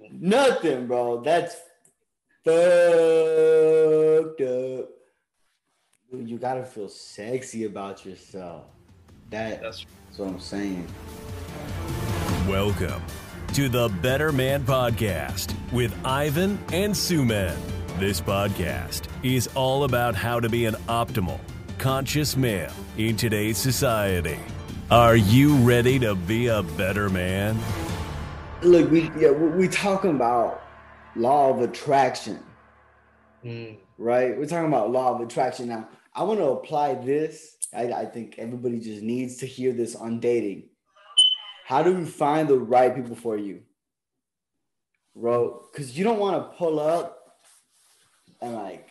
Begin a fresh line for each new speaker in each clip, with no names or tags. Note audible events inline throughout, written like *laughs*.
people?
Nothing, bro. That's fucked up. You gotta feel sexy about yourself. That,
That's
that's what I'm saying.
Welcome to the Better Man Podcast with Ivan and Sumedh. This podcast is all about how to be an optimal, conscious man in today's society. Are you ready to be a better man?
Look, we yeah, we, talking about law of attraction,
mm,
right? We're talking about law of attraction now. I want to apply this. I, I think everybody just needs to hear this on dating. How do we find the right people for you, bro? Because you don't want to pull up and like,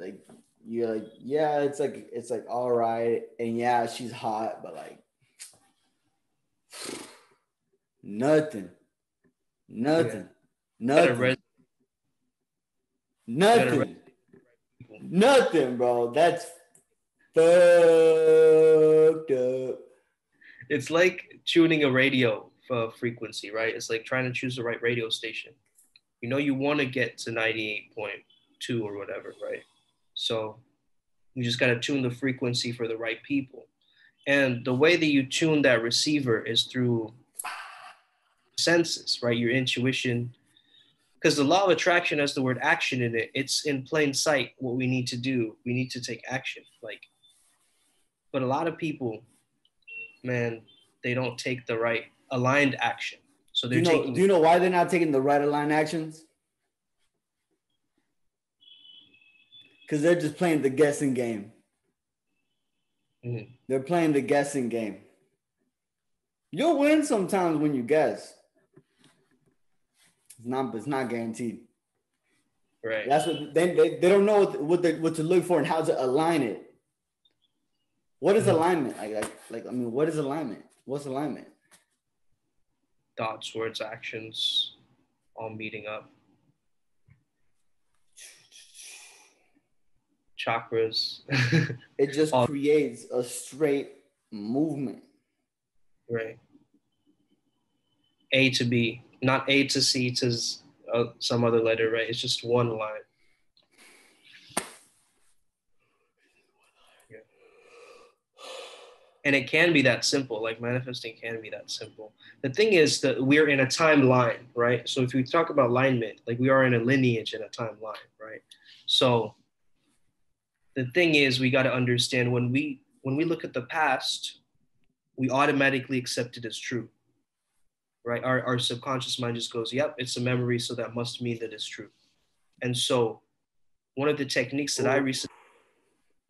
like you're like, yeah, it's like it's like all right, and yeah, she's hot, but like *sighs* nothing, nothing,
better
nothing,
res-
nothing,
res-
nothing, bro. That's fucked up.
it's like tuning a radio uh, frequency, right? It's like trying to choose the right radio station. You know, you want to get to 98.2 or whatever, right? So you just got to tune the frequency for the right people. And the way that you tune that receiver is through senses, right? Your intuition. Because the law of attraction has the word action in it. It's in plain sight what we need to do. We need to take action. Like, but a lot of people, man, they don't take the right aligned action. So
Do
they're
you know?
taking
Do you know why they're not taking the right aligned actions? Because they're just playing the guessing game.
Mhm.
They're playing the guessing game. You'll win sometimes when you guess. It's not. It's not guaranteed.
right.
That's what they, they, they don't know what, what, they, what to look for and how to align it. What is
Mhm.
alignment? Like, like, like, I mean, what is alignment? What's alignment?
Thoughts, words, actions, all meeting up. Chakras. *laughs*
It just
All-
creates a straight movement.
right. A to B, not A to C to uh, some other letter, right? It's just one line. And it can be that simple, like manifesting can be that simple. The thing is that we're in a timeline, right? So if we talk about alignment, like we are in a lineage and a timeline, right? So the thing is we got to understand when we when we look at the past, we automatically accept it as true right? Our, our subconscious mind just goes, yep, it's a memory, so that must mean that it's true. And so, one of the techniques that I recently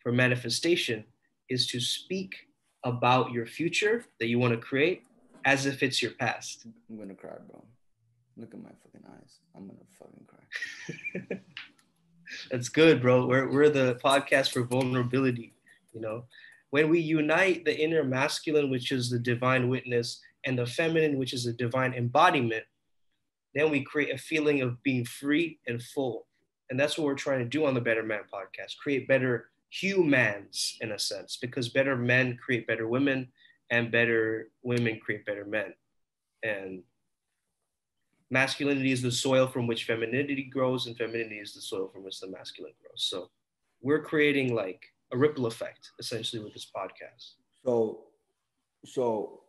for manifestation is to speak about your future that you want to create as if it's your past.
I'm gonna cry, bro. Look at my fucking eyes. I'm gonna fucking cry. *laughs*
That's good, bro. We're, we're the podcast for vulnerability, you know? When we unite the inner masculine, which is the divine witness, and the feminine, which is the divine embodiment, then we create a feeling of being free and full. And that's what we're trying to do on the Better Man podcast create better humans, in a sense, because better men create better women, and better women create better men. And masculinity is the soil from which femininity grows, and femininity is the soil from which the masculine grows. So we're creating like a ripple effect essentially with this podcast.
So, so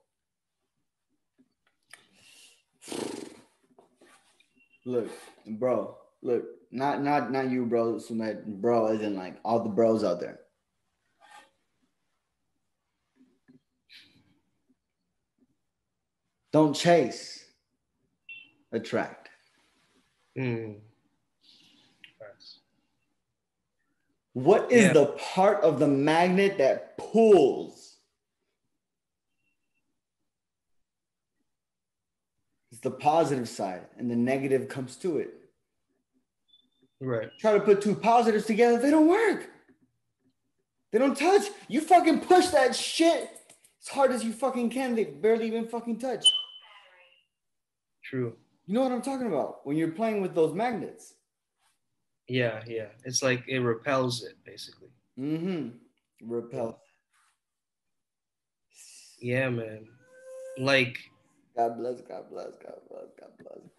look, bro. Look, not not not you, bro. Sumedh, bro, as in like all the bros out there. Don't chase. Attract.
Mm. Facts.
What is
Yeah.
the part of the magnet that pulls? It's the positive side, and the negative comes to it.
Right.
Try to put two positives together, they don't work. They don't touch. You fucking push that shit as hard as you fucking can. They barely even fucking touch.
True.
You know what I'm talking about when you're playing with those magnets.
Yeah, yeah. It's like it repels it basically.
Mm-hmm. Repel.
Yeah, man. Like
God bless, God bless, God bless, God bless. *sighs*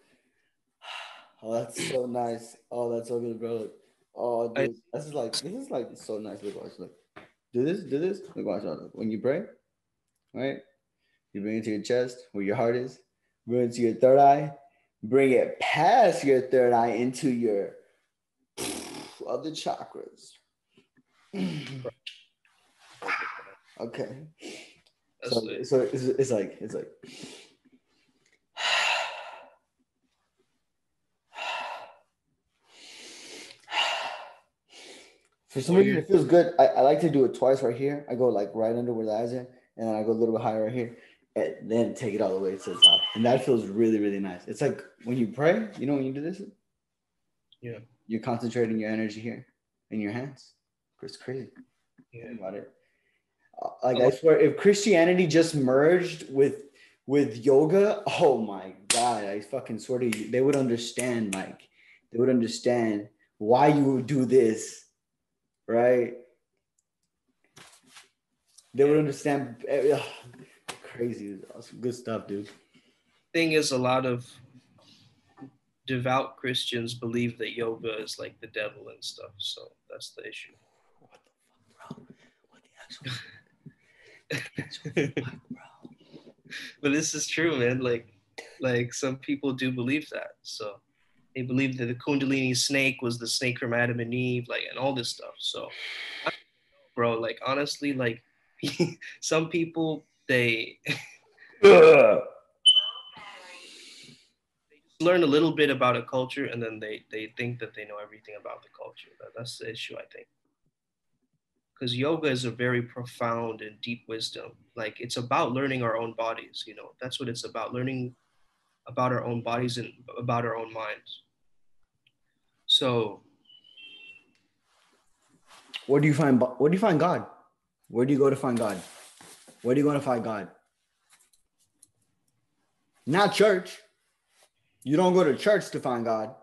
Oh, that's so nice. Oh, that's so good, bro. Oh, dude, this is like this is like so nice. Look, watch, look. Do this, do this. Look, watch, watch. Look. When you pray, right? You bring it to your chest where your heart is. Bring it to your third eye. Bring it past your third eye into your *sniffs* other chakras. *sniffs* okay. So, so it's, it's like it's like For some reason, it feels good. I, I like to do it twice right here. I go like right under where the eyes are, and then I go a little bit higher right here, and then take it all the way to the top. And that feels really, really nice. It's like when you pray, you know, when you do this,
Yeah.
you're concentrating your energy here in your hands. It's crazy.
yeah.
Think about it. Uh, Like I swear, if Christianity just merged with with yoga, oh my god, I fucking swear to you, they would understand. Like they would understand why you would do this, right? They would understand. eh, ugh, crazy, That's good stuff, dude.
thing is a lot of devout Christians believe that yoga is like the devil and stuff. So that's the issue.
What the fuck, bro? What the actual, the actual fuck, bro? *laughs*
but this is true, man. Like, like some people do believe that. So they believe that the Kundalini snake was the snake from Adam and Eve, like, and all this stuff. So, bro, like honestly, like *laughs* some people they *laughs*
Ugh.
learn a little bit about a culture and then they they think that they know everything about the culture. That, that's the issue, I think. Because yoga is a very profound and deep wisdom. Like it's about learning our own bodies. You know, that's what it's about. Learning about our own bodies and about our own minds. So
Where do you find where do you find God? Where do you go to find God? Where do you go to find God? Not church. You don't go to church to find God.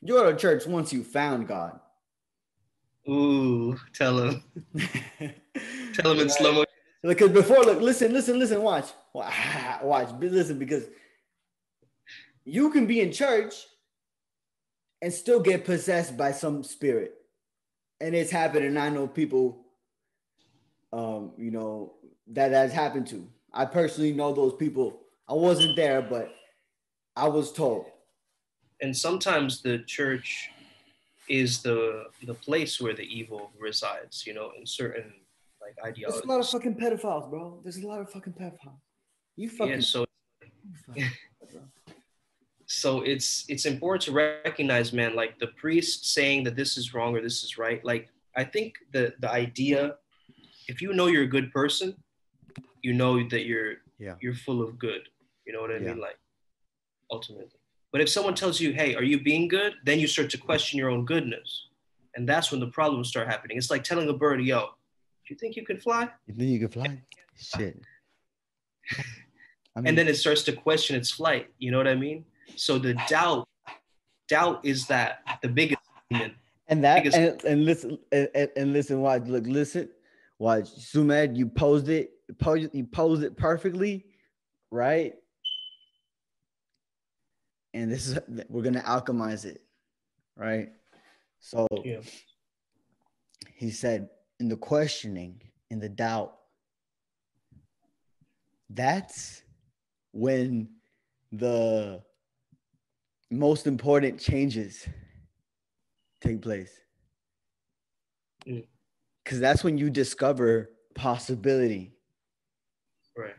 You go to church once you found God.
ooh, tell him, *laughs* tell him in slow motion.
Because before, look, listen, listen, listen, watch, *laughs* watch, listen, because you can be in church and still get possessed by some spirit, and it's happened. And I know people, um, you know, that has happened to. I personally know those people. I wasn't there, but I was told.
And sometimes the church is the the place where the evil resides. You know, in certain like ideologies.
There's a lot of fucking pedophiles, bro. There's a lot of fucking pedophiles. You fucking.
yeah, so *laughs*
you fucking-
so it's it's important to recognize man like the priest saying that this is wrong or this is right. Like i think the the idea if you know you're a good person you know that you're
Yeah.
you're full of good. You know what i
Yeah.
mean? Like ultimately. But if someone tells you hey are you being good? then you start to question your own goodness. And that's when the problems start happening. It's like telling a bird yo do you think you can fly?
You think you can fly? Shit. *laughs* I mean,
and then it starts to question its flight. You know what i mean so the doubt doubt is that the biggest demon
and that
biggest-
and, and listen and, and- and listen, watch, look, listen, watch. Sumedh, you posed it, posed, you posed it perfectly, right? And this is we're gonna alchemize it, right? So
Yeah.
he said in the questioning, in the doubt, that's when the most important changes take place.
Mm.
Because that's when you discover possibility.
right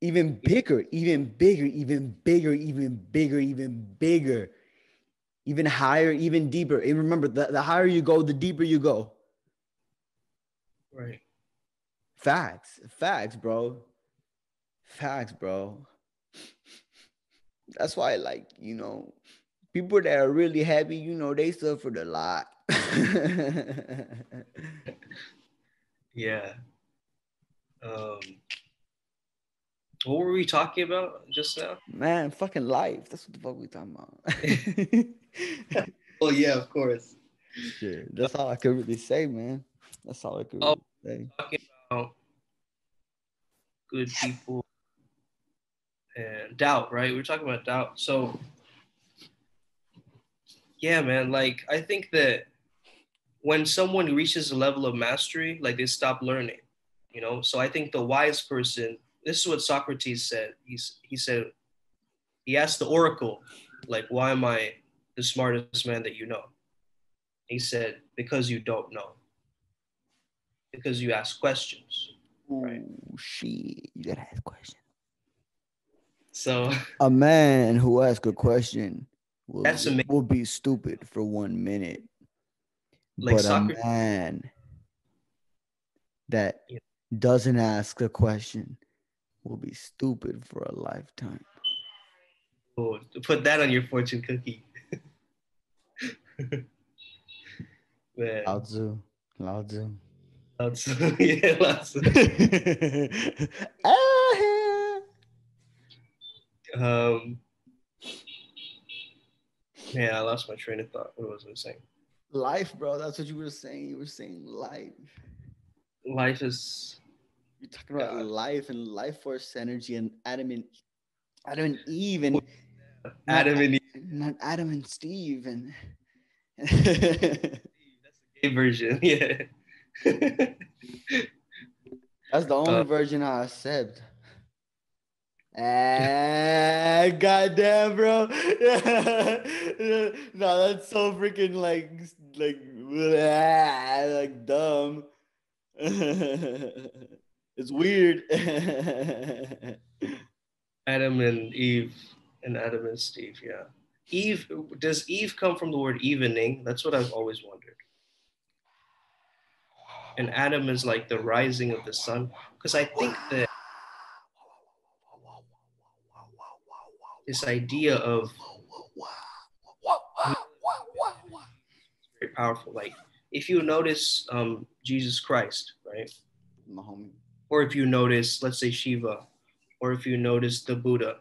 Even bigger, even bigger, even bigger, even bigger, even bigger, even higher, even deeper. And remember, the, the higher you go, the deeper you go.
right
Facts, facts, bro. Facts, bro. That's why, like, you know, people that are really happy, you know, they suffered a lot. *laughs*
Yeah. Um, what were we talking about just now?
Man, fucking life. That's what the fuck we talking about. *laughs*
Oh yeah, of course.
Shit, that's all I could really say, man. That's all I could
Oh.
really say.
Talking about good people and doubt, right? We are talking about doubt. So yeah, man. Like I think that when someone reaches a level of mastery, like they stop learning, you know. So I think the wise person. This is what Socrates said. He's he said he asked the oracle, like, why am I the smartest man that you know? He said, because you don't know. Because you ask questions. Right.
Ooh, shit. You gotta ask questions.
So *laughs*
A man who asks a question will,
That's
will be stupid for one minute.
Like
but
Socrates-
a man that doesn't ask a question will be stupid for a lifetime.
oh, put that on your fortune cookie. *laughs* man,
Lao Tzu. Lao Tzu.
that's *laughs* yeah, lots of-
Ah,
um, man, I lost my train of thought. What was I saying?
life, bro. That's what you were saying. You were saying life.
Life is
You're talking about
God.
life and life force energy and Adam and Adam and Eve and
Adam and Eve
not Adam and Steve and *laughs* That's the gay
version. *laughs* Yeah.
that's the only
Uh,
version I accept. Ah, goddamn, bro. *laughs* no, that's so freaking like, like, like dumb. *laughs* it's weird. *laughs*
Adam and Eve and Adam and Steve. Yeah. Eve, does Eve come from the word evening? That's what I've always wondered. And Adam is like the rising of the sun. Because I think that this idea of very powerful. Like if you notice um, Jesus Christ, right?
Homie.
Or if you notice, let's say Shiva, or if you notice the Buddha,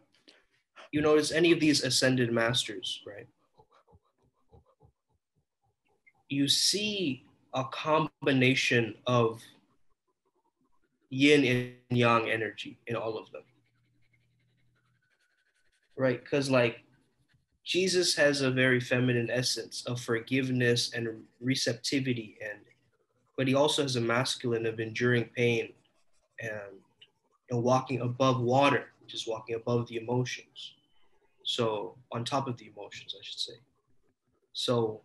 you notice any of these ascended masters, right? You see a combination of yin and yang energy in all of them. Right? Because, like, Jesus has a very feminine essence of forgiveness and receptivity, and but he also has a masculine of enduring pain and know, walking above water, which is walking above the emotions. So on top of the emotions, I should say. So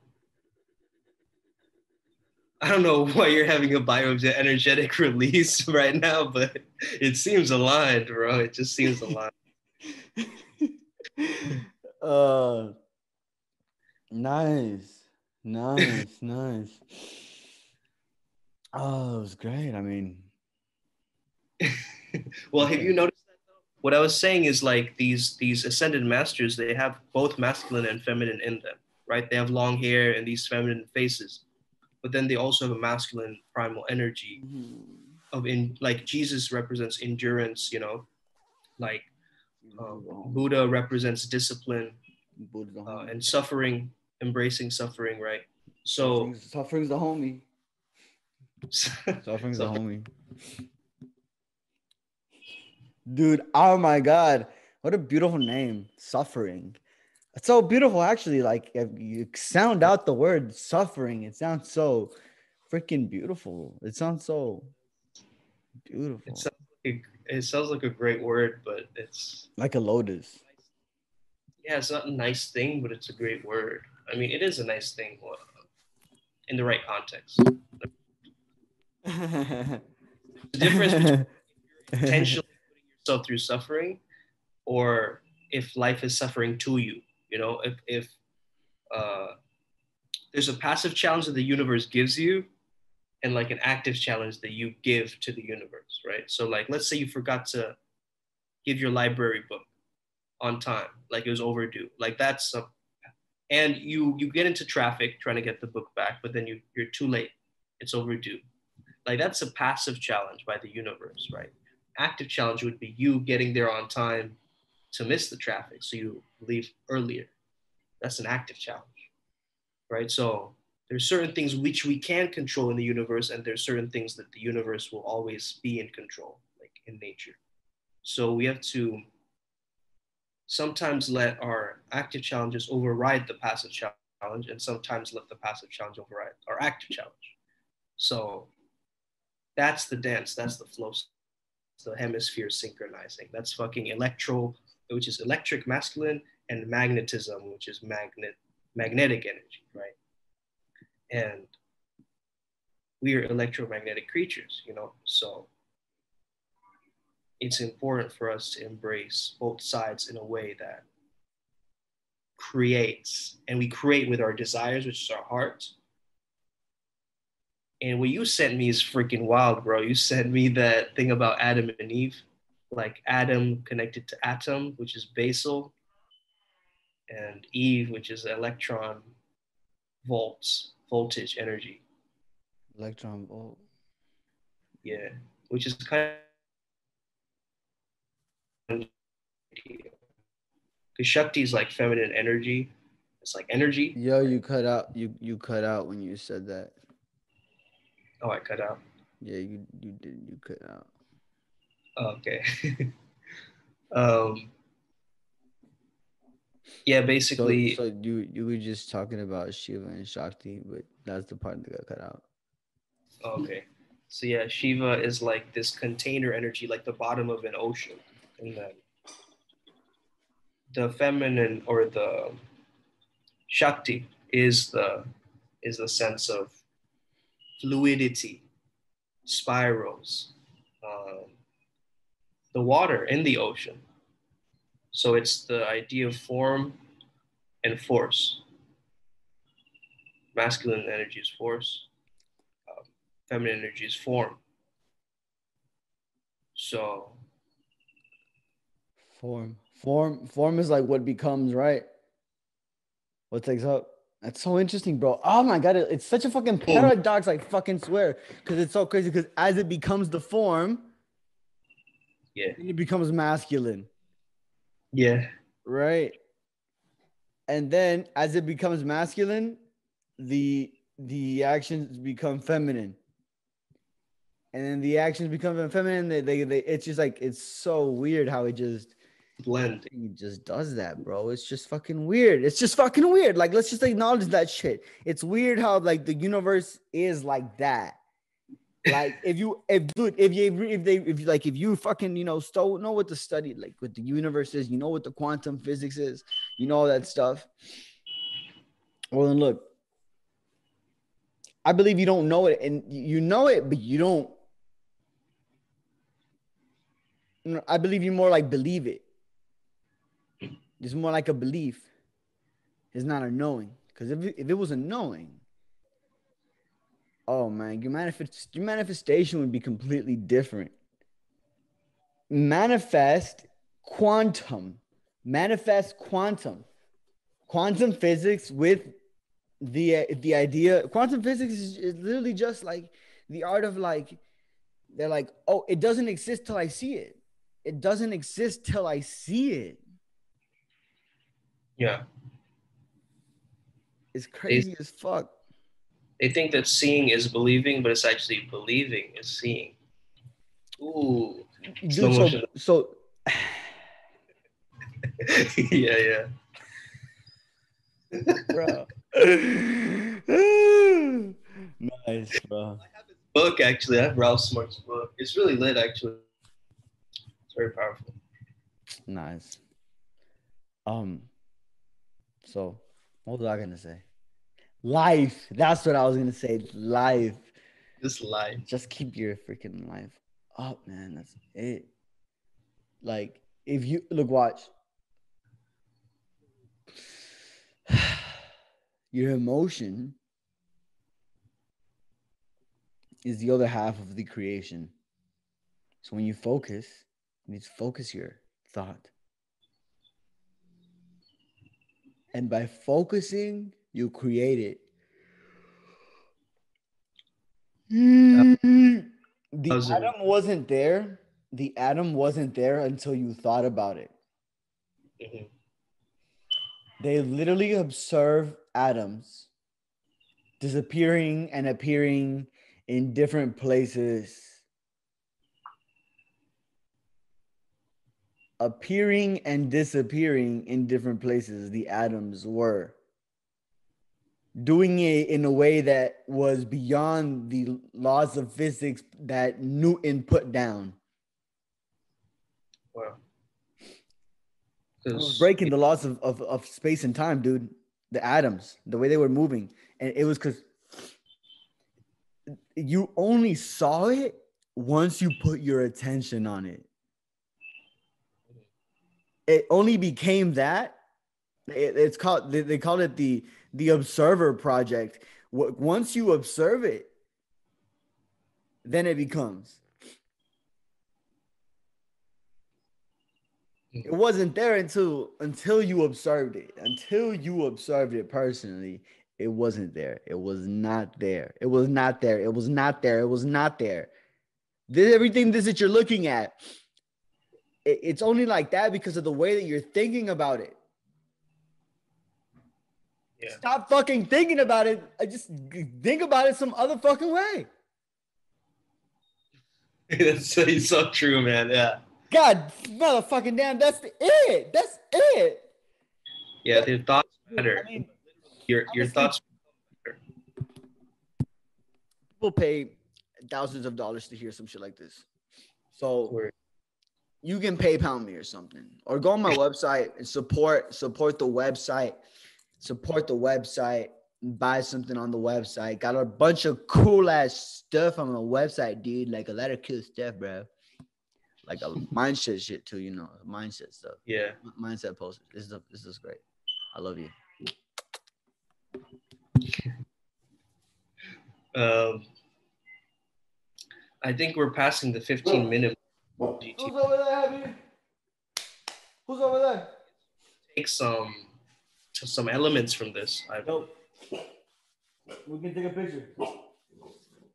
I don't know *laughs* why you're having a bioenergetic *laughs* release *laughs* right now, but it seems aligned, bro. It just seems aligned. *laughs*
uh nice nice *laughs* nice. Oh it was great. I mean *laughs*
well, have you noticed that though? What I was saying is like these these ascended masters, they have both masculine and feminine in them, right? They have long hair and these feminine faces, but then they also have a masculine primal energy of in like Jesus represents endurance, you know, like um, Buddha represents discipline uh, and suffering, embracing suffering, right? So,
Suffering's- suffering's the homie. *laughs* Suffering's the
So-
homie. Dude oh my god. What a beautiful name suffering. It's so beautiful actually like if you sound out the word suffering it sounds so freaking beautiful. It sounds so beautiful.
It sounds, like a, it sounds like a great word, but it's
like a lotus
yeah, it's not a nice thing, but it's a great word. I mean, it is a nice thing in the right context. *laughs* The difference between *laughs* intentionally putting yourself through suffering, or if life is suffering to you. You know, if if uh, there's a passive challenge that the universe gives you, and like an active challenge that you give to the universe, right? So, like, let's say you forgot to give your library book on time, like it was overdue. Like that's a, and you you get into traffic trying to get the book back, but then you you're too late. It's overdue. Like that's a passive challenge by the universe, right? Active challenge would be you getting there on time to miss the traffic, so you leave earlier. That's an active challenge, right? So there's certain things which we can control in the universe, and there's certain things that the universe will always be in control, like in nature. So we have to sometimes let our active challenges override the passive challenge and sometimes let the passive challenge override our active challenge. So that's the dance, that's the flow, the hemisphere synchronizing. That's fucking electro, which is electric masculine, and magnetism, which is magnet magnetic energy, right? And we are electromagnetic creatures, you know, so it's important for us to embrace both sides in a way that creates and we create with our desires which is our heart. And what you sent me is freaking wild bro. You sent me that thing about adam and eve like adam connected to atom which is basal and eve which is electron volts voltage energy
Electron volt.
yeah which is kind of because Shakti is like feminine energy. It's like energy.
Yo, you cut out. You you cut out when you said that.
Oh, I cut out.
Yeah, you you did. You cut out.
Oh, okay. *laughs* um. Yeah, basically.
so you you were just talking about Shiva and Shakti, but that's the part that got cut out.
okay. So yeah, Shiva is like this container energy, like the bottom of an ocean, and then the feminine or the Shakti is the is the sense of fluidity, spirals, um, the water in the ocean. So it's the idea of form and force. Masculine energy is force, um, feminine energy is form. So
Form, form, form is like what becomes, right? What takes up. That's so interesting, bro. Oh my god, it- it's such a fucking paradox. I fucking swear, because it's so crazy. Because as it becomes the form,
yeah,
it becomes masculine,
yeah,
right? And then as it becomes masculine, the the actions become feminine. And then the actions become feminine. They, they, they, it's just like it's so weird how it just
blend.
he just does that, bro. It's just fucking weird. It's just fucking weird. Like, let's just acknowledge that shit. It's weird how like the universe is like that. Like, if you, if dude, if you, if they, if you like, if you fucking, you know, still know what the study, like, what the universe is, you know what the quantum physics is, you know all that stuff. Well, then look, I believe you don't know it, and you know it, but you don't. I believe you more like believe it. It's more like a belief. It's not a knowing. Because if if it was a knowing, oh man, your manifest your manifestation would be completely different. Manifest quantum, manifest quantum, quantum physics with the the idea. Quantum physics is, is literally just like the art of like they're like, oh, it doesn't exist till I see it. It doesn't exist till I see it.
Yeah,
It's crazy as fuck.
They think that seeing is believing, but it's actually believing is seeing. Ooh,
Dude, so,
motion.
so *laughs*
yeah, yeah.
bro. nice, bro.
I have this book actually, I have Ralph Smart's book. It's really lit actually. It's very powerful.
Nice. Um, so what was I gonna say? Life. That's what I was gonna say. Life.
Just life.
Just keep your freaking life up, man. That's it. Like, if you look, watch. *sighs* Your emotion is the other half of the creation. So when you focus, you need to focus your thought. And by focusing, you create it. The
How's it-
atom wasn't there. The atom wasn't there until you thought about it.
Mhm.
They literally observe atoms disappearing and appearing in different places. Appearing and disappearing in different places, the atoms were. Doing it in a way that was beyond the laws of physics that Newton put down.
Wow.
It was
'Cause-
breaking the laws of, of, of space and time, dude. The atoms, the way they were moving. And it was because you only saw it once you put your attention on it. It only became that. It- it's called they, they call it the the observer project. Once you observe it, then it becomes. It wasn't there until until you observed it. Until you observed it personally, it wasn't there. It was not there. It was not there. It was not there. It was not there. This, everything this that you're looking at, it- it's only like that because of the way that you're thinking about it.
Yeah.
Stop fucking thinking about it. I just think about it some other fucking way. *laughs*
That's so, true, man. Yeah.
God, motherfucking damn, that's the, it. That's it.
Yeah. Your thoughts matter.
I mean,
Your your
honestly-
thoughts.
people pay thousands of dollars to hear some shit like this. So
Word.
you can PayPal me or something, or go on my website and support support the website, support the website, and buy something on the website. Got a bunch of cool ass stuff on the website, dude. Like a lot of cool stuff, bro. Like a *laughs* mindset shit too, you know, mindset stuff,
Yeah.
mindset posters. This is this is great. I love you.
Um. I think we're passing the 15 minute.
Who's over there, Abby? Who's over there?
Take some some elements from this. I
Nope. We can take a picture.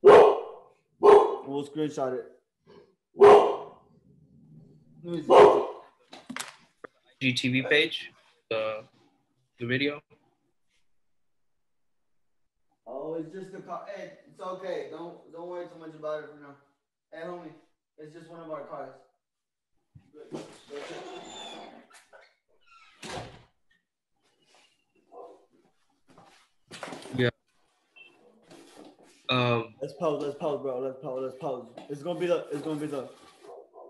We'll screenshot it. Let me see.
GTV page, the the video.
Oh, it's just the car. Hey, it's okay. Don't don't worry too much about it for now. Hey, homie, it's just one of our cars. Good. Good.
Um.
Let's pause. Let's pause, bro. Let's pause. Let's pause. It's gonna be the. It's gonna be the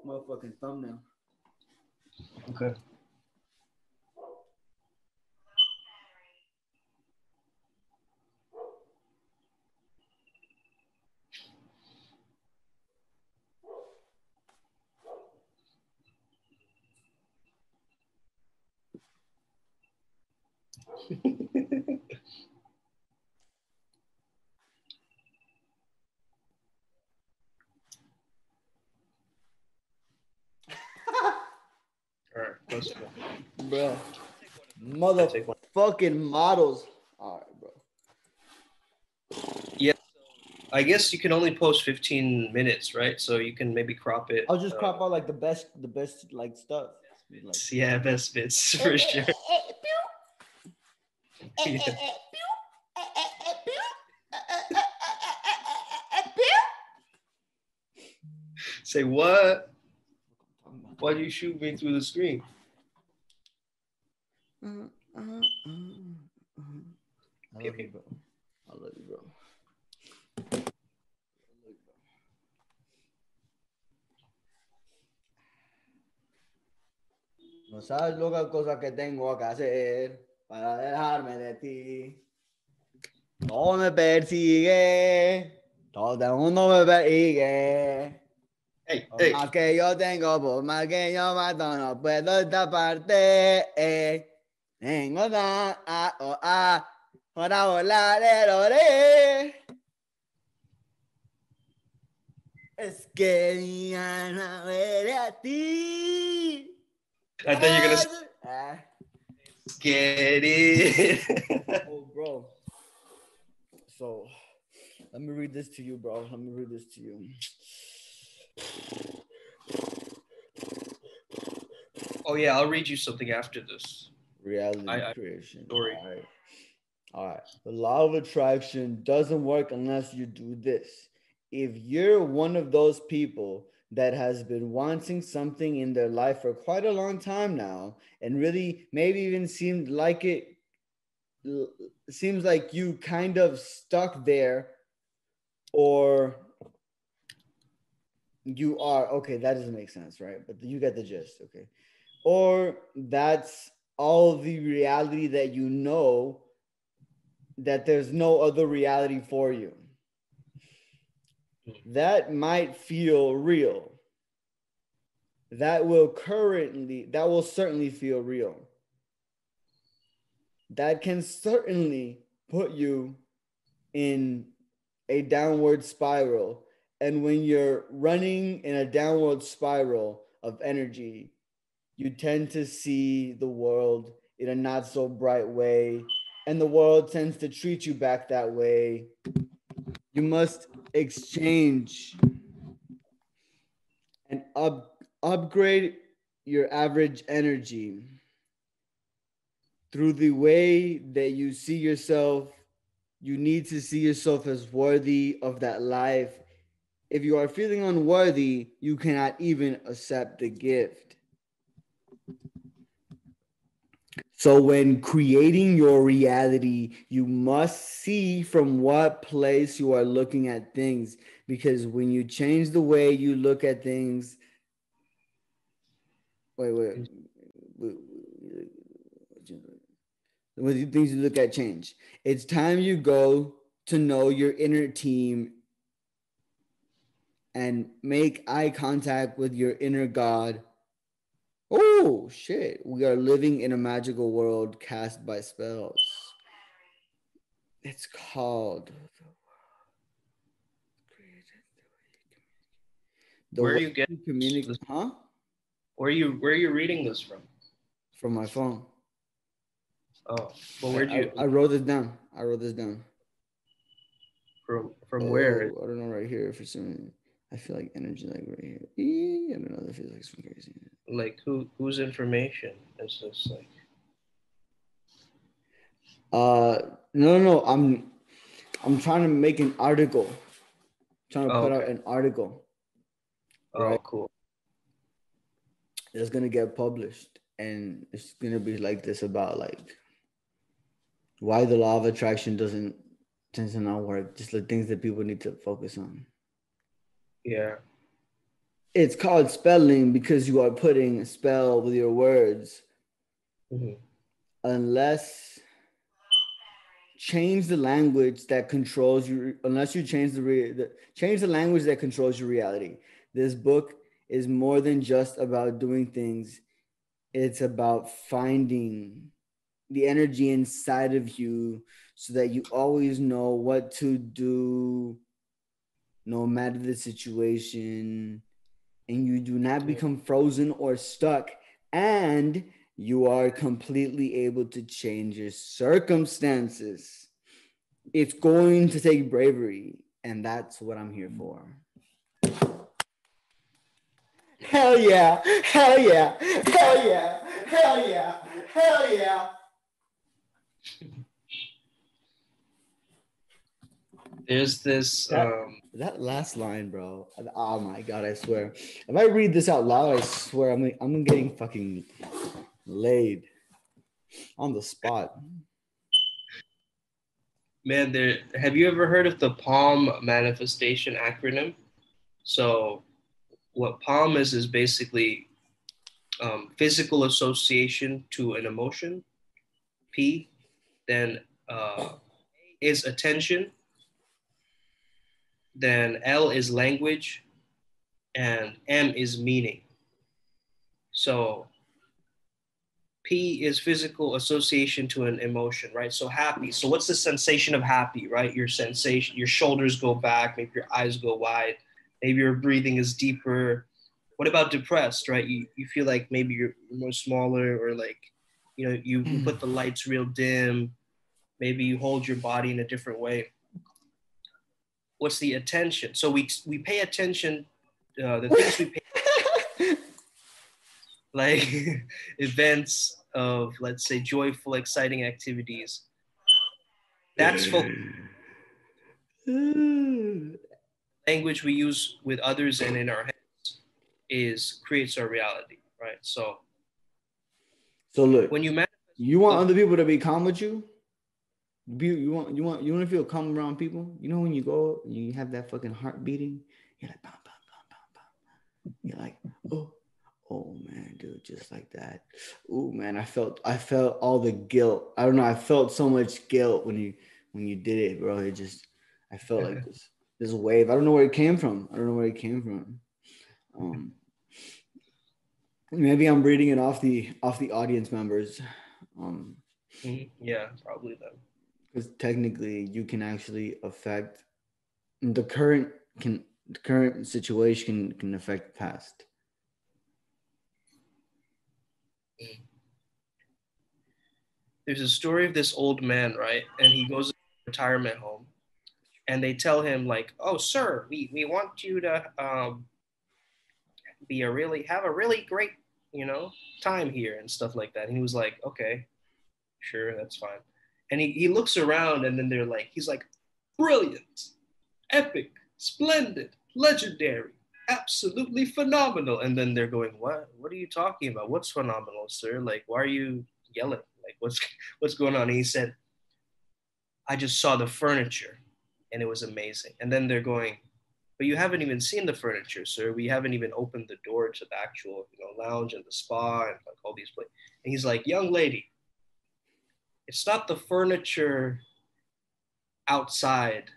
motherfucking thumbnail.
Okay. *laughs* All right. Let's.
Bro.
Take one.
Motherfucking models. All right, bro. Yeah.
I guess you can only post 15 minutes, right? So you can maybe crop it.
I'll just
uh,
crop out like the best, the best like stuff. Like,
Yeah, best bits for sure. Yeah. Say what? Why do you shoot me through the screen?
I love you, bro. I love you, bro. No sabes lo cosas que tengo que hacer para dejarme de ti. Todo me persigue, todo el mundo me persigue.
Hey, hey.
más que yo tengo, por más que yo mato, no puedo taparte. Tengo da, a, o, a, para volar el ore. Es que huele a ti.
I thought you were gonna
Ah,
get it.
oh, bro. So, let me read this to you, bro. Let me read this to you.
oh yeah, I'll read you something after this.
Reality
I- I-
creation.
story.
All right. All right. The law of attraction doesn't work unless you do this. If you're one of those people that has been wanting something in their life for quite a long time now and really maybe even seemed like it seems like you kind of stuck there or you are okay that doesn't make sense right but you get the gist okay or that's all the reality that you know that there's no other reality for you. Hmm. That might feel real. That will currently that will certainly feel real. That can certainly put you in a downward spiral. And when you're running in a downward spiral of energy you tend to see the world in a not so bright way and the world tends to treat you back that way you must exchange and up, upgrade your average energy through the way that you see yourself. You need to see yourself as worthy of that life. If you are feeling unworthy, you cannot even accept the gift. So, when creating your reality, you must see from what place you are looking at things. Because when you change the way you look at things, wait, wait, when the things you look at change, it's time you go to know your inner team and make eye contact with your inner God Oh shit. We are living in a magical world cast by spells. It's called
the Where are you getting
communicate? Huh?
Where are you where are you reading this from?
From my phone.
Oh, well, where'd you?
I, I, wrote this down. I wrote this down.
From from oh, where?
I don't know. Right here for some. I feel like energy like right here. I don't know. That feels like some crazy.
Like who whose information is this like?
Uh no no no. I'm I'm trying to make an article. I'm trying to oh, put okay. out an article.
Oh right? cool.
It's gonna get published and it's gonna be like this about like why the law of attraction doesn't tend to not work, just the things that people need to focus on.
Yeah.
It's called spelling because you are putting a spell with your words. Mm-hmm. Unless change the language that controls you unless you change the, re- the change the language that controls your reality. This book is more than just about doing things. It's about finding the energy inside of you so that you always know what to do no matter the situation, and you do not become frozen or stuck, and you are completely able to change your circumstances. It's going to take bravery, and that's what I'm here for. Hell yeah! Hell yeah! Hell yeah! Hell yeah! Hell yeah!
There's this.
That,
um,
that last line, bro. Oh my god! I swear, if I read this out loud, I swear I'm I'm getting fucking laid on the spot.
Man, there. Have you ever heard of the Palm manifestation acronym? So, what Palm is is basically um, physical association to an emotion. P, then uh, is attention then L is language, and M is meaning. So P is physical association to an emotion, right? So happy. So what's the sensation of happy, right? Your sensation, your shoulders go back, maybe your eyes go wide, maybe your breathing is deeper. What about depressed, right? You, you feel like maybe you're more smaller or like, you know, you, you hmm. put the lights real dim. Maybe you hold your body in a different way what's the attention. So we we pay attention uh, the *laughs* things we pay like *laughs* events of let's say joyful exciting activities. That's for language we use with others and in our heads is creates our reality right? So
so look
when you manifest,
you want other people to be calm with you Be, you want you want you want to feel calm around people. You know when you go, you have that fucking heart beating. You're like, bam, bam, bam, bam, bam. You're like, oh, oh man, dude, just like that. Oh man, I felt I felt all the guilt. I don't know. I felt so much guilt when you when you did it, bro. It just I felt like this this wave. I don't know where it came from. I don't know where it came from. Um, maybe I'm reading it off the off the audience members. Um,
Mhm. Yeah, probably them.
Because technically you can actually affect the current can the current situation can affect the past.
There's a story of this old man, right? And he goes to retirement home, and they tell him like, "Oh, sir, we we want you to um, be a really have a really great you know time here and stuff like that." And he was like, "Okay, sure, that's fine." And he, he looks around, and then they're like, he's like, "Brilliant, epic, splendid, legendary." Absolutely phenomenal. And then they're going, What? What are you talking about? What's phenomenal, sir? Like, why are you yelling? Like, what's *laughs* what's going on? And he said, I just saw the furniture and it was amazing. And then they're going, but you haven't even seen the furniture, sir. We haven't even opened the door to the actual, you know, lounge and the spa and like all these places. And he's like, young lady, it's not the furniture outside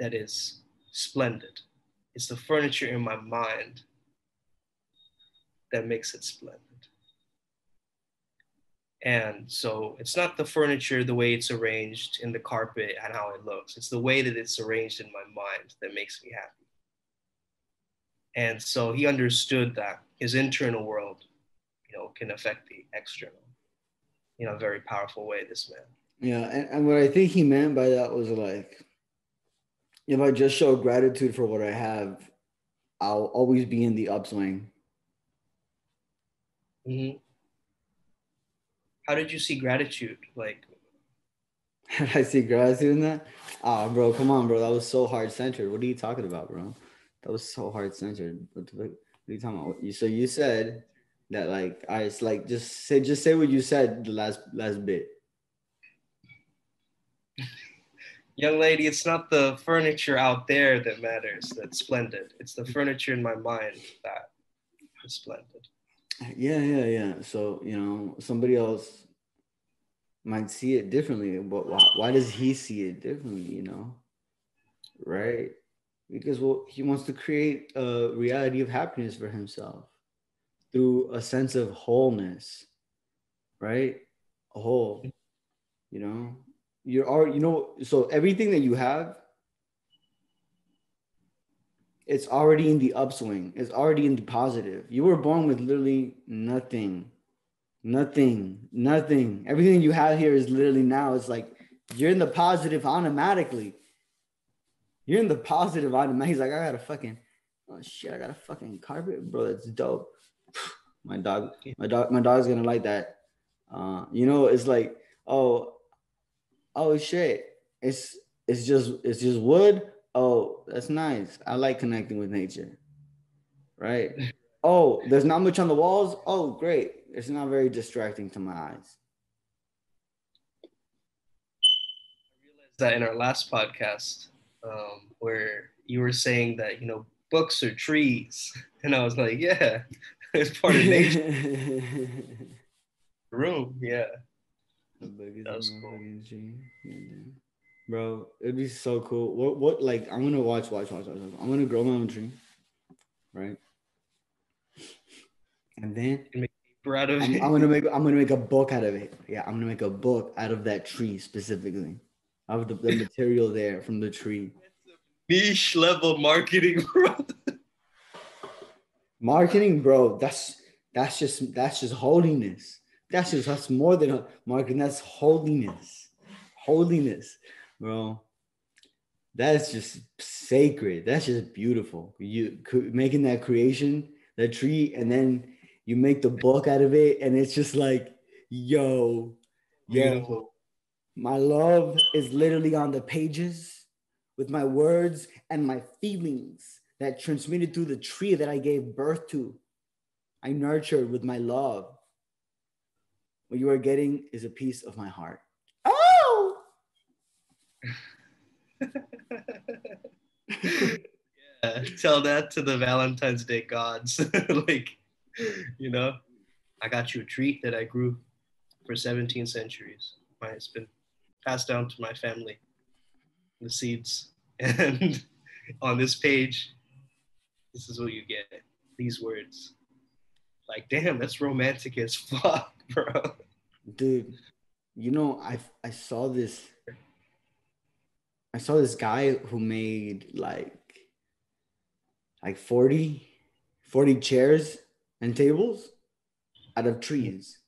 that is splendid. It's the furniture in my mind that makes it splendid. And so it's not the furniture, the way it's arranged in the carpet and how it looks. It's the way that it's arranged in my mind that makes me happy. And so he understood that his internal world, you know, can affect the external in a very powerful way, this man.
Yeah, and, and what I think he meant by that was like, if I just show gratitude for what I have, I'll always be in the upswing.
Mm-hmm. How did you see gratitude? Like, *laughs* did
I see gratitude in that. Oh, bro, come on, bro. That was so hard centered What are you talking about, bro? That was so hard centered What, the, what are you talking about? You so you said that like I it's like just say just say what you said the last last bit. *laughs*
young lady, it's not the furniture out there that matters, that's splendid. It's the furniture in my mind that is splendid.
Yeah, yeah, yeah. So you know, somebody else might see it differently, but why, why does he see it differently? You know, right? Because well, he wants to create a reality of happiness for himself through a sense of wholeness, right? A whole, you know. You're already, you know, so everything that you have it's already in the upswing. It's already in the positive. You were born with literally nothing, nothing, nothing. Everything you have here is literally now. It's like you're in the positive automatically. You're in the positive automatically. He's like, I got a fucking, oh shit, I got a fucking carpet, bro. That's dope. My dog, my dog, my dog's gonna like that. Uh, you know, it's like, oh, oh shit. It's it's just it's just wood oh, that's nice. I like connecting with nature. Right. *laughs* Oh, there's not much on the walls. Oh, great. It's not very distracting to my eyes.
I realized that in our last podcast, um, where you were saying that, you know, books are trees. *laughs* And I was like, yeah, *laughs* it's part of nature. *laughs* Room, yeah. That was cool.
Bro, it'd be so cool. What what like I'm gonna watch, watch, watch, watch. watch. I'm gonna grow my own tree, right? And then
out of
I'm, I'm, gonna make I'm gonna make a book out of it. Yeah, I'm gonna make a book out of that tree specifically, of the, the *laughs* material there from the tree.
Niche level marketing, bro.
Marketing, bro. That's that's just that's just holiness. That's just that's more than a marketing. That's holiness, holiness bro. That's just sacred. That's just beautiful. You making that creation, that tree, and then you make the book out of it, and it's just like, yo, yo, my love is literally on the pages with my words and my feelings that transmitted through the tree that I gave birth to. I nurtured with my love. What you are getting is a piece of my heart. Oh! *laughs*
yeah, tell that to the Valentine's Day gods. *laughs* like, you know, I got you a treat that I grew for 17 centuries. It's been passed down to my family, the seeds. *laughs* And on this page, this is what you get these words. Like, damn, that's romantic as *laughs* fuck, bro.
Dude, you know, I I saw this I saw this guy who made like like 40 40 chairs and tables out of trees.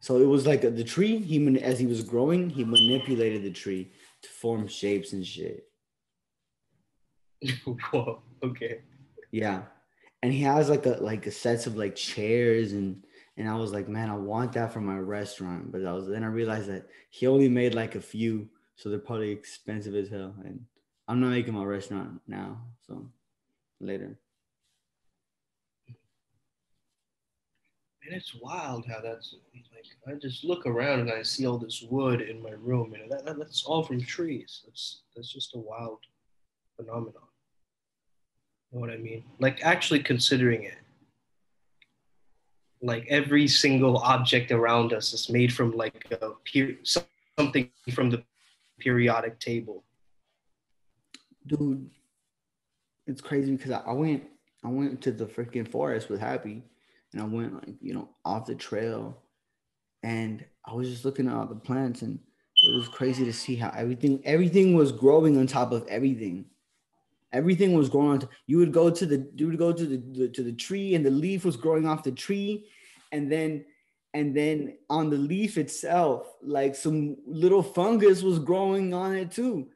So it was like the tree. He as he was growing, he manipulated the tree to form shapes and shit. *laughs*
Whoa. Okay.
Yeah, and he has like a like a sets of like chairs and and I was like, man, I want that for my restaurant. But I was then I realized that he only made like a few, so they're probably expensive as hell. And I'm not making my restaurant now, so later.
And it's wild how that's like I just look around and I see all this wood in my room, and that, that's all from trees. That's that's just a wild phenomenon. Know what I mean? Like actually considering it. Like every single object around us is made from like a per- something from the periodic table.
Dude, it's crazy because I went I went to the freaking forest with Happy and I went like, you know, off the trail and I was just looking at all the plants and it was crazy to see how everything everything was growing on top of everything. Everything was growing on. You would go to the you would go to the, the to the tree and the leaf was growing off the tree and then and then on the leaf itself like some little fungus was growing on it too.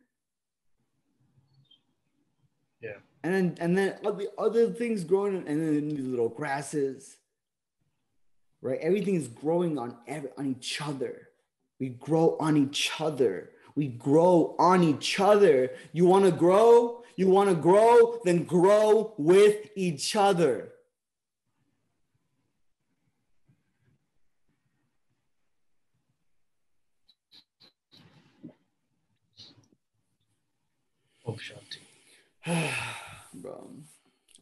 Yeah.
And then and then the other things growing and then the little grasses right? Everything is growing on every on each other. We grow on each other. We grow on each other. You want to grow? You want to grow? Then grow with each other.
Oh, Shanti. *sighs*
bro,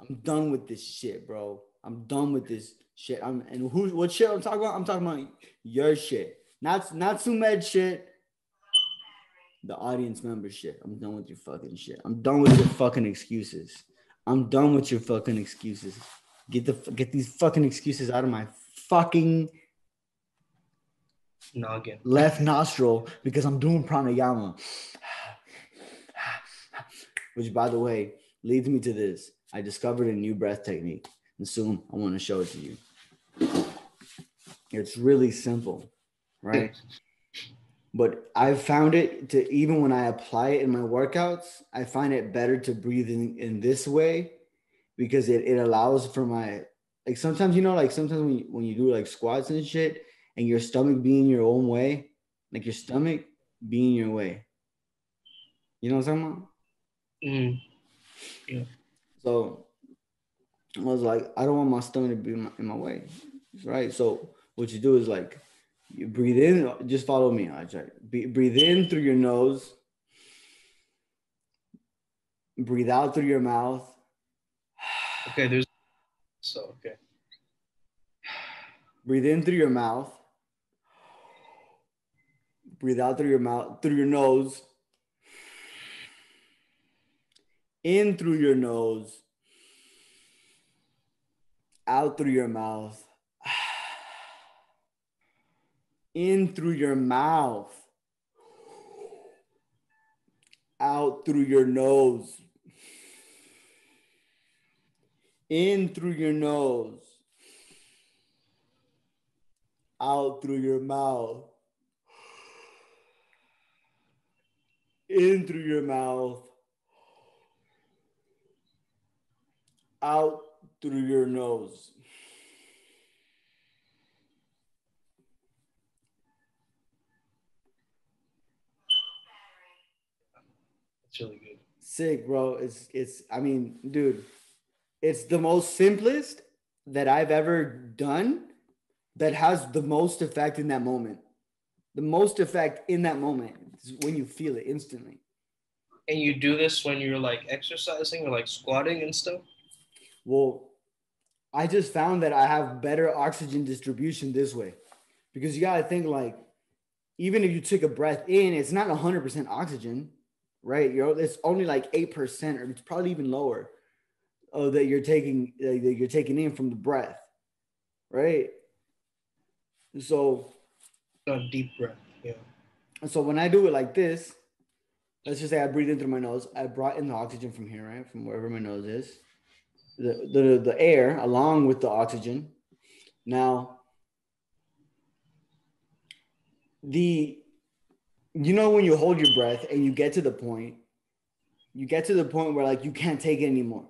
I'm done with this shit, bro. I'm done with this shit. I'm and who what shit I'm talking about? I'm talking about your shit. Not not Sumedh shit. The audience membership. I'm done with your fucking shit. I'm done with your fucking excuses. I'm done with your fucking excuses. Get the get these fucking excuses out of my fucking
noggin.
Left nostril because I'm doing pranayama. Which by the way leads me to this. I discovered a new breath technique and soon I want to show it to you. It's really simple, right? *laughs* but I've found it to even when I apply it in my workouts, I find it better to breathe in, in this way because it, it allows for my like sometimes you know like sometimes when you, when you do like squats and shit and your stomach being your own way, like your stomach being your way. You know what I'm talking about?
Mm. Yeah.
So I was like, I don't want my stomach to be in my, in my way, right? So what you do is like, you breathe in, just follow me. I try. Breathe in through your nose. Breathe out through your mouth.
Okay, there's so okay.
Breathe in through your mouth. Breathe out through your mouth, through your nose. In through your nose out through your mouth, in through your mouth, out through your nose, in through your nose, out through your mouth, in through your mouth, out through your nose.
It's really good.
Sick, bro. It's it's I mean, dude, it's the most simplest that I've ever done that has the most effect in that moment. the most effect in that moment is when you feel it instantly.
And you do this when you're like exercising or like squatting and stuff?
Well, I just found that I have better oxygen distribution this way because you got to think like, even if you took a breath in, it's not 100% oxygen, right? You're, it's only like 8% or it's probably even lower uh, that you're taking that you're taking in from the breath, right? So,
a deep breath, yeah.
So when I do it like this, let's just say I breathe in through my nose. I brought in the oxygen from here, right, from wherever my nose is, the the the air along with the oxygen. Now, the you know when you hold your breath and you get to the point, you get to the point where like you can't take it anymore.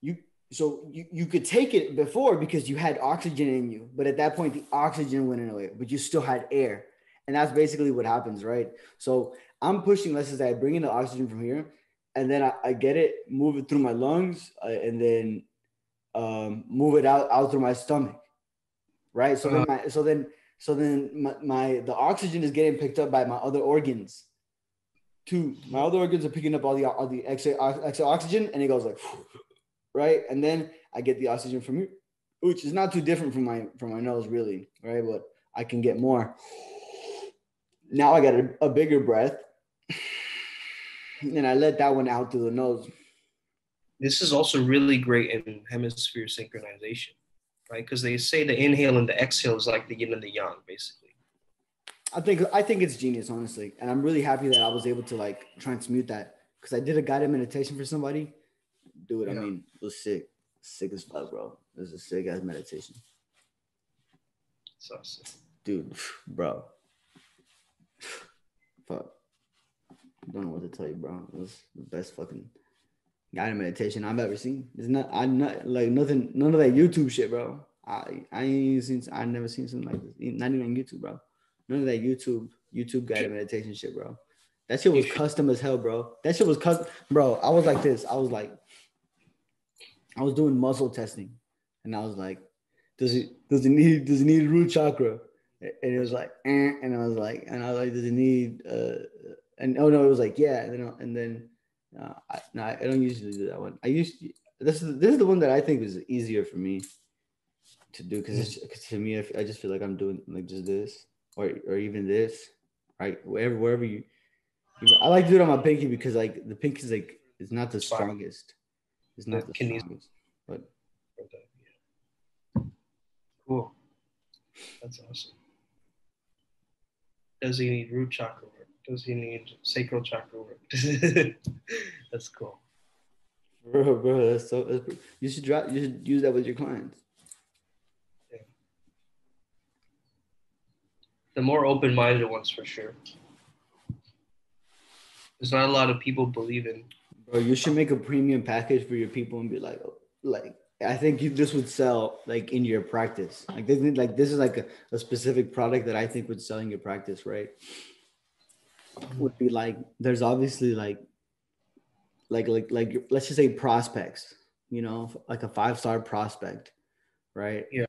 You so you, you could take it before because you had oxygen in you but at that point the oxygen went away but you still had air. And that's basically what happens right? So i'm pushing let's say i bring in the oxygen from here and then i, I get it move it through my lungs uh, and then um, move it out out through my stomach right? So then uh-huh. my, so then so then my, my the oxygen is getting picked up by my other organs too my other organs are picking up all the all the extra, extra oxygen and it goes like *sighs* right? And then I get the oxygen from here, which is not too different from my from my nose, really, right? But I can get more. Now I got a, a bigger breath, and I let that one out through the nose.
This is also really great in hemisphere synchronization, right? Because they say the inhale and the exhale is like the yin and the yang, basically.
I think I think it's genius, honestly, and I'm really happy that I was able to like transmute that because I did a guided meditation for somebody, dude. Yeah. I mean, it was sick, sick as fuck, bro. It was a sick ass meditation.
So
dude, *sighs* bro. *sighs* Fuck. Don't know what to tell you, bro. It was the best fucking guided meditation I've ever seen. It's not, I not like nothing, none of that YouTube shit, bro. I I ain't seen, I never seen something like this. Not even on YouTube, bro. None of that YouTube, YouTube guided meditation shit, bro. That shit was custom as hell, bro. That shit was custom, bro. I was like this. I was like, I was doing muscle testing, and I was like, "Does it does it need does it need root chakra?" And it was like, eh, and I was like, and I was like, "Does it need?" Uh, and oh no, it was like, yeah, and then and then uh, I, no, I don't usually do that one. I used to, this is this is the one that I think is easier for me to do because to me I just feel like I'm doing like just this or or even this right wherever wherever you. I like to do it on my pinky because like the pinky is like it's not the strongest. It's not the strongest, but
cool. That's awesome. Does he need root chakra? Does he need sacral chakra work? *laughs* that's cool.
Bro, bro, that's so. That's, you should drop. You should use that with your clients. Yeah.
The more open-minded ones, for sure. There's not a lot of people believe in
Bro, you should make a premium package for your people and be like, oh, like I think you, this would sell like in your practice. Like this, like this is like a, a specific product that I think would sell in your practice, right? Would be like there's obviously like like like like let's just say prospects, you know, like a five star prospect, right?
Yeah.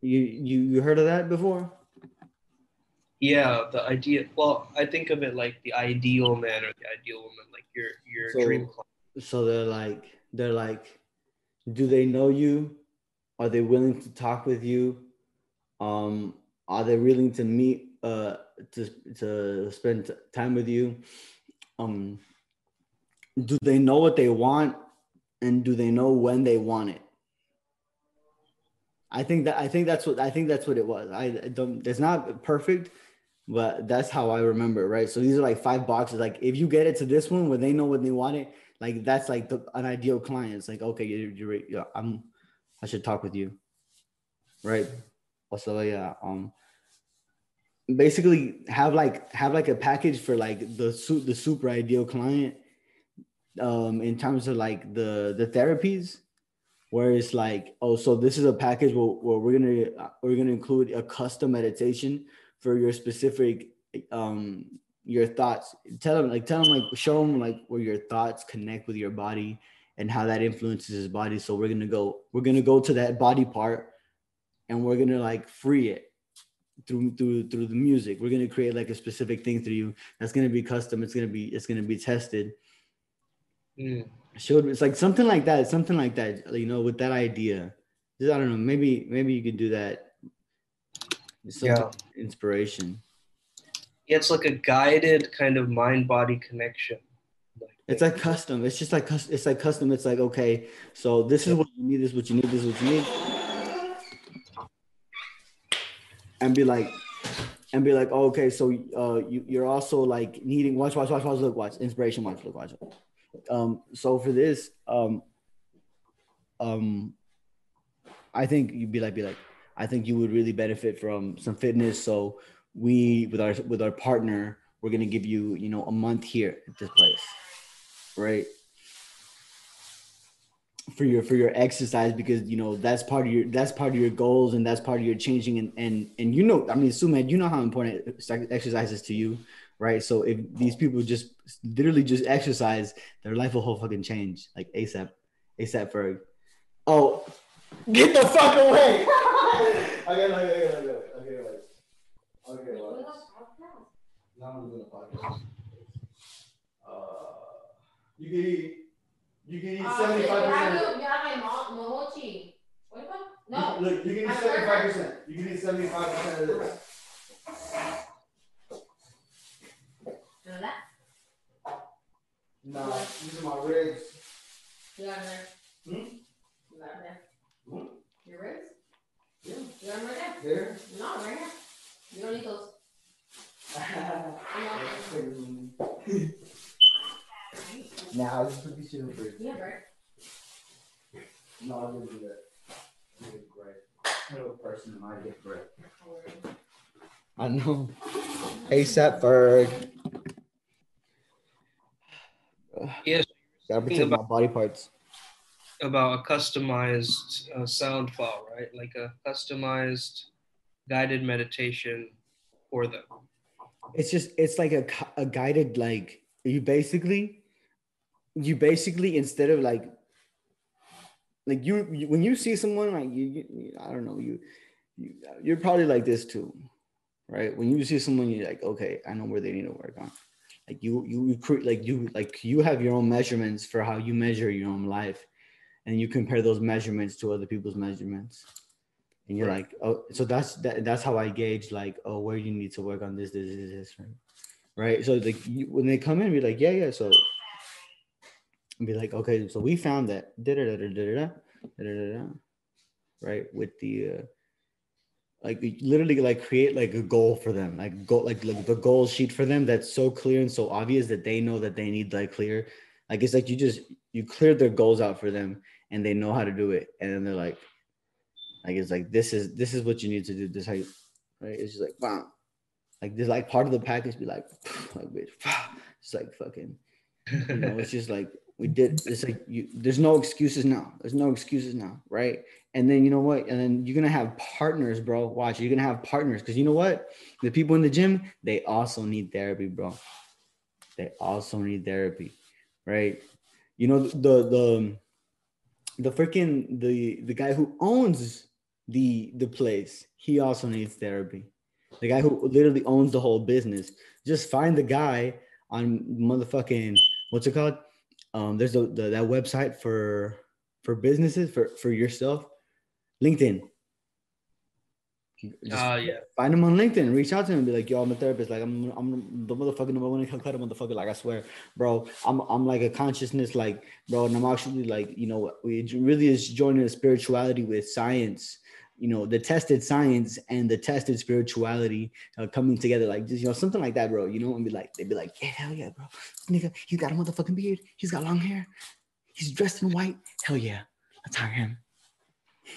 You you you heard of that before?
yeah the idea well i think of it like the ideal man or the ideal woman like your your so, dream client.
so they're like they're like do they know you are they willing to talk with you um are they willing to meet uh to to spend time with you um do they know what they want and do they know when they want it I think that I think that's what I think that's what it was. I don't. It's not perfect, but that's how I remember, right? So these are like five boxes. Like if you get it to this one where they know what they want it, like that's like the, an ideal client. It's like okay, you're, you're, you're, I'm, I should talk with you, right? Also, yeah, um, basically have like have like a package for like the suit the super ideal client, um, in terms of like the the therapies, where it's like oh, so this is a package where, where we're gonna we're gonna include a custom meditation for your specific um your thoughts. Tell them like tell them like show them like where your thoughts connect with your body and how that influences his body. So we're gonna go we're gonna go to that body part and we're gonna like free it through through through the music. We're gonna create like a specific thing through you that's gonna be custom. It's gonna be it's gonna be tested.
Mm.
Showed it's like something like that. Something like that. You know, with that idea. Just, I don't know. Maybe maybe you could do that. Some
Yeah.
inspiration.
It's like a guided kind of mind body connection.
It's like custom. It's just like it's like custom. It's like okay, so this is what you need. This is what you need. This is what you need. And be like, and be like, oh, okay, so uh, you you're also like needing watch, watch, watch, watch, look, watch, inspiration, watch, look, watch. Um, so for this, um, um, I think you'd be like, be like, I think you would really benefit from some fitness. So we with our with our partner, we're gonna give you, you know, a month here at this place right for your for your exercise because you know that's part of your that's part of your goals and that's part of your changing and and and you know i mean Suman, you know how important exercise is to you right? So if these people just literally just exercise their life will whole fucking change like asap asap ferg oh get the fuck away! Okay okay okay okay okay okay okay well, now I'm doing a podcast. Uh you can eat. You can eat
Ah,
seventy five percent.
have you have my mo- mochi. What is it? No.
Look, you can eat seventy five percent. You can eat seventy five percent of this.
None of that?
Nah, these are my ribs.
You got them there?
Hmm?
You got them there?
Hmm?
Your ribs?
Yeah.
You got them right
There.
there? No, right here. You don't need those. *laughs* *laughs*
nah, I just put these shit in the fridge.
Yeah, right.
No, I didn't do that. I did great. I know a person in my get great. I know. ASAP Ferg.
Yes,
Gotta protect my body parts.
about a customized uh, sound file, right? Like a customized guided meditation for them.
it's just it's like a, a guided like you basically you basically instead of like like you, you when you see someone like you, you i don't know you, you you're probably like this too right? When you see someone you're like okay i know where they need to work on. Like you you, you create like you like you have your own measurements for how you measure your own life and you compare those measurements to other people's measurements. And you're like oh so that's that, that's how i gauge like oh where you need to work on this this this, this right right? So like you, when they come in be like yeah yeah so and be like okay so we found that da da da da da da da da right with the uh like literally like create like a goal for them like go like, like the goal sheet for them that's so clear and so obvious that they know that they need like clear like it's like you just you cleared their goals out for them and they know how to do it and then they're like like it's like this is this is what you need to do this how you right it's just like wow like this like part of the package be like like bitch it's like fucking you know it's just like we did it's like you there's no excuses now. There's no excuses now right? And then you know what? And then you're gonna have partners bro. Watch you're gonna have partners. Because you know what? The people in the gym they also need therapy bro. They also need therapy right? You know the the the freaking the the guy who owns the the place he also needs therapy. The guy who literally owns the whole business. Just find the guy on motherfucking what's it called um there's a the, that website for for businesses for for yourself linkedin Just
Ah, yeah.
find him on linkedin reach out to him and be like yo i'm a therapist like i'm i'm the motherfucking number one calcutta motherfucker like i swear bro i'm i'm like a consciousness like bro and i'm actually like you know it really is joining a spirituality with science you know the tested science and the tested spirituality uh, coming together like just you know something like that bro you know and be like they'd be like yeah hell yeah bro nigga he's got a motherfucking beard he's got long hair he's dressed in white hell yeah let's hire him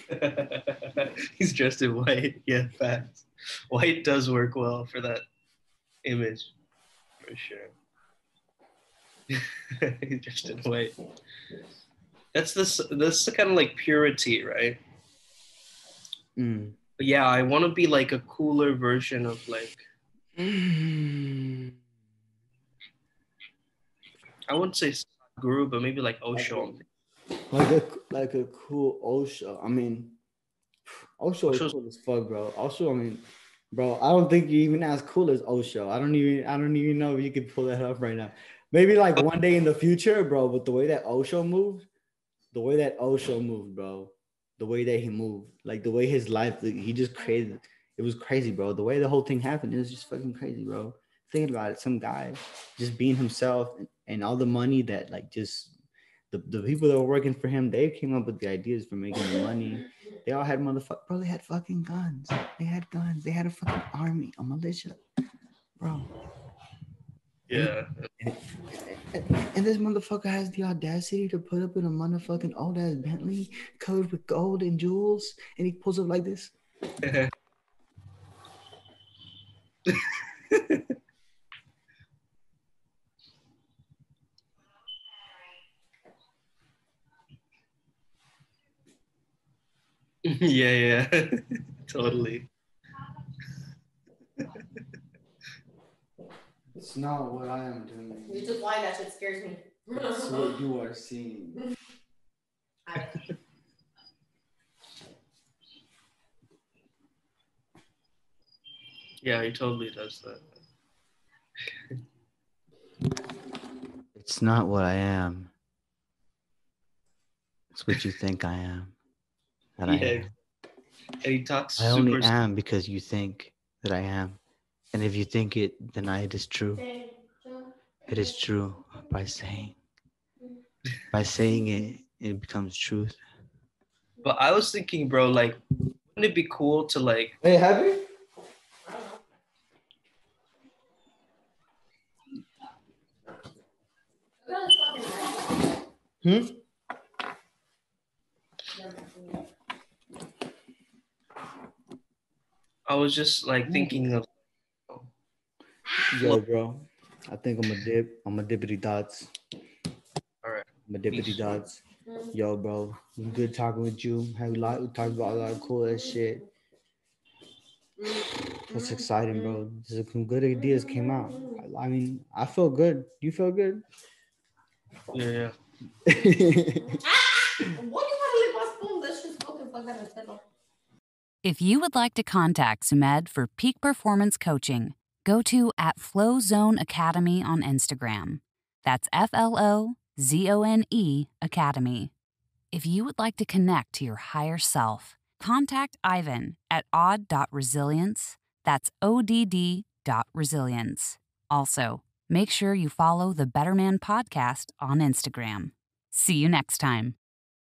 *laughs*
He's dressed in white. Yeah, facts. White does work well for that image, for sure. *laughs* He's dressed in white. That's this. this kind of like purity, right?
Mm.
But yeah, I want to be like a cooler version of like
Mm.
I wouldn't say guru, but maybe like Osho.
like a like a cool Osho. I mean, Osho is
Osho's-
cool as fuck, bro. Osho, I mean, Bro, I don't think you're even as cool as Osho. I don't even I don't even know if you could pull that up right now. Maybe like one day in the future, bro. But the way that Osho moved, the way that Osho moved, bro, the way that he moved, like the way his life, he just created. It was crazy, bro. The way the whole thing happened, it was just fucking crazy, bro. Thinking about it, some guy just being himself and, and all the money that like just the, the people that were working for him, they came up with the ideas for making the money. They all had motherfucker, bro. They had fucking guns. They had guns. They had a fucking army, a militia, bro.
Yeah.
And, this motherfucker has the audacity to put up in a motherfucking old ass Bentley covered with gold and jewels, and he pulls up like this. *laughs*
yeah, yeah. *laughs* totally.
It's not what I am doing.
You just lying. That shit scares me.
It's what you are seeing. *laughs*
I-
Yeah, he totally does that. *laughs*
It's not what I am. It's what you think I am. That I
Yeah.
am.
And he talks
I only
super
am because you think that I am. And if you think it, then it is true. It is true by saying. By saying it, it becomes truth.
But I was thinking, bro, like, wouldn't it be cool to like
Hey, have you? Hmm?
I was just like thinking of
Yo, bro. I think I'm a dip. I'm a dippity dots.
all right.
I'm a dippity
Peace.
dots. Yo, bro. Good talking with you. Have a lot. We talked about a lot of cool ass shit. That's exciting, bro. Some good ideas came out. I, I mean, I feel good. You feel good?
Yeah, yeah. *laughs*
Why you gotta lick my spoon? That shit's fucking fuck that instead.
If you would like to contact Sumedh for peak performance coaching, go to at Flow Zone Academy on Instagram. That's F L O Z O N E Academy. If you would like to connect to your higher self, contact Ivan at odd.resilience. That's ODD dot resilience. Also, make sure you follow the Better Man podcast on Instagram. See you next time.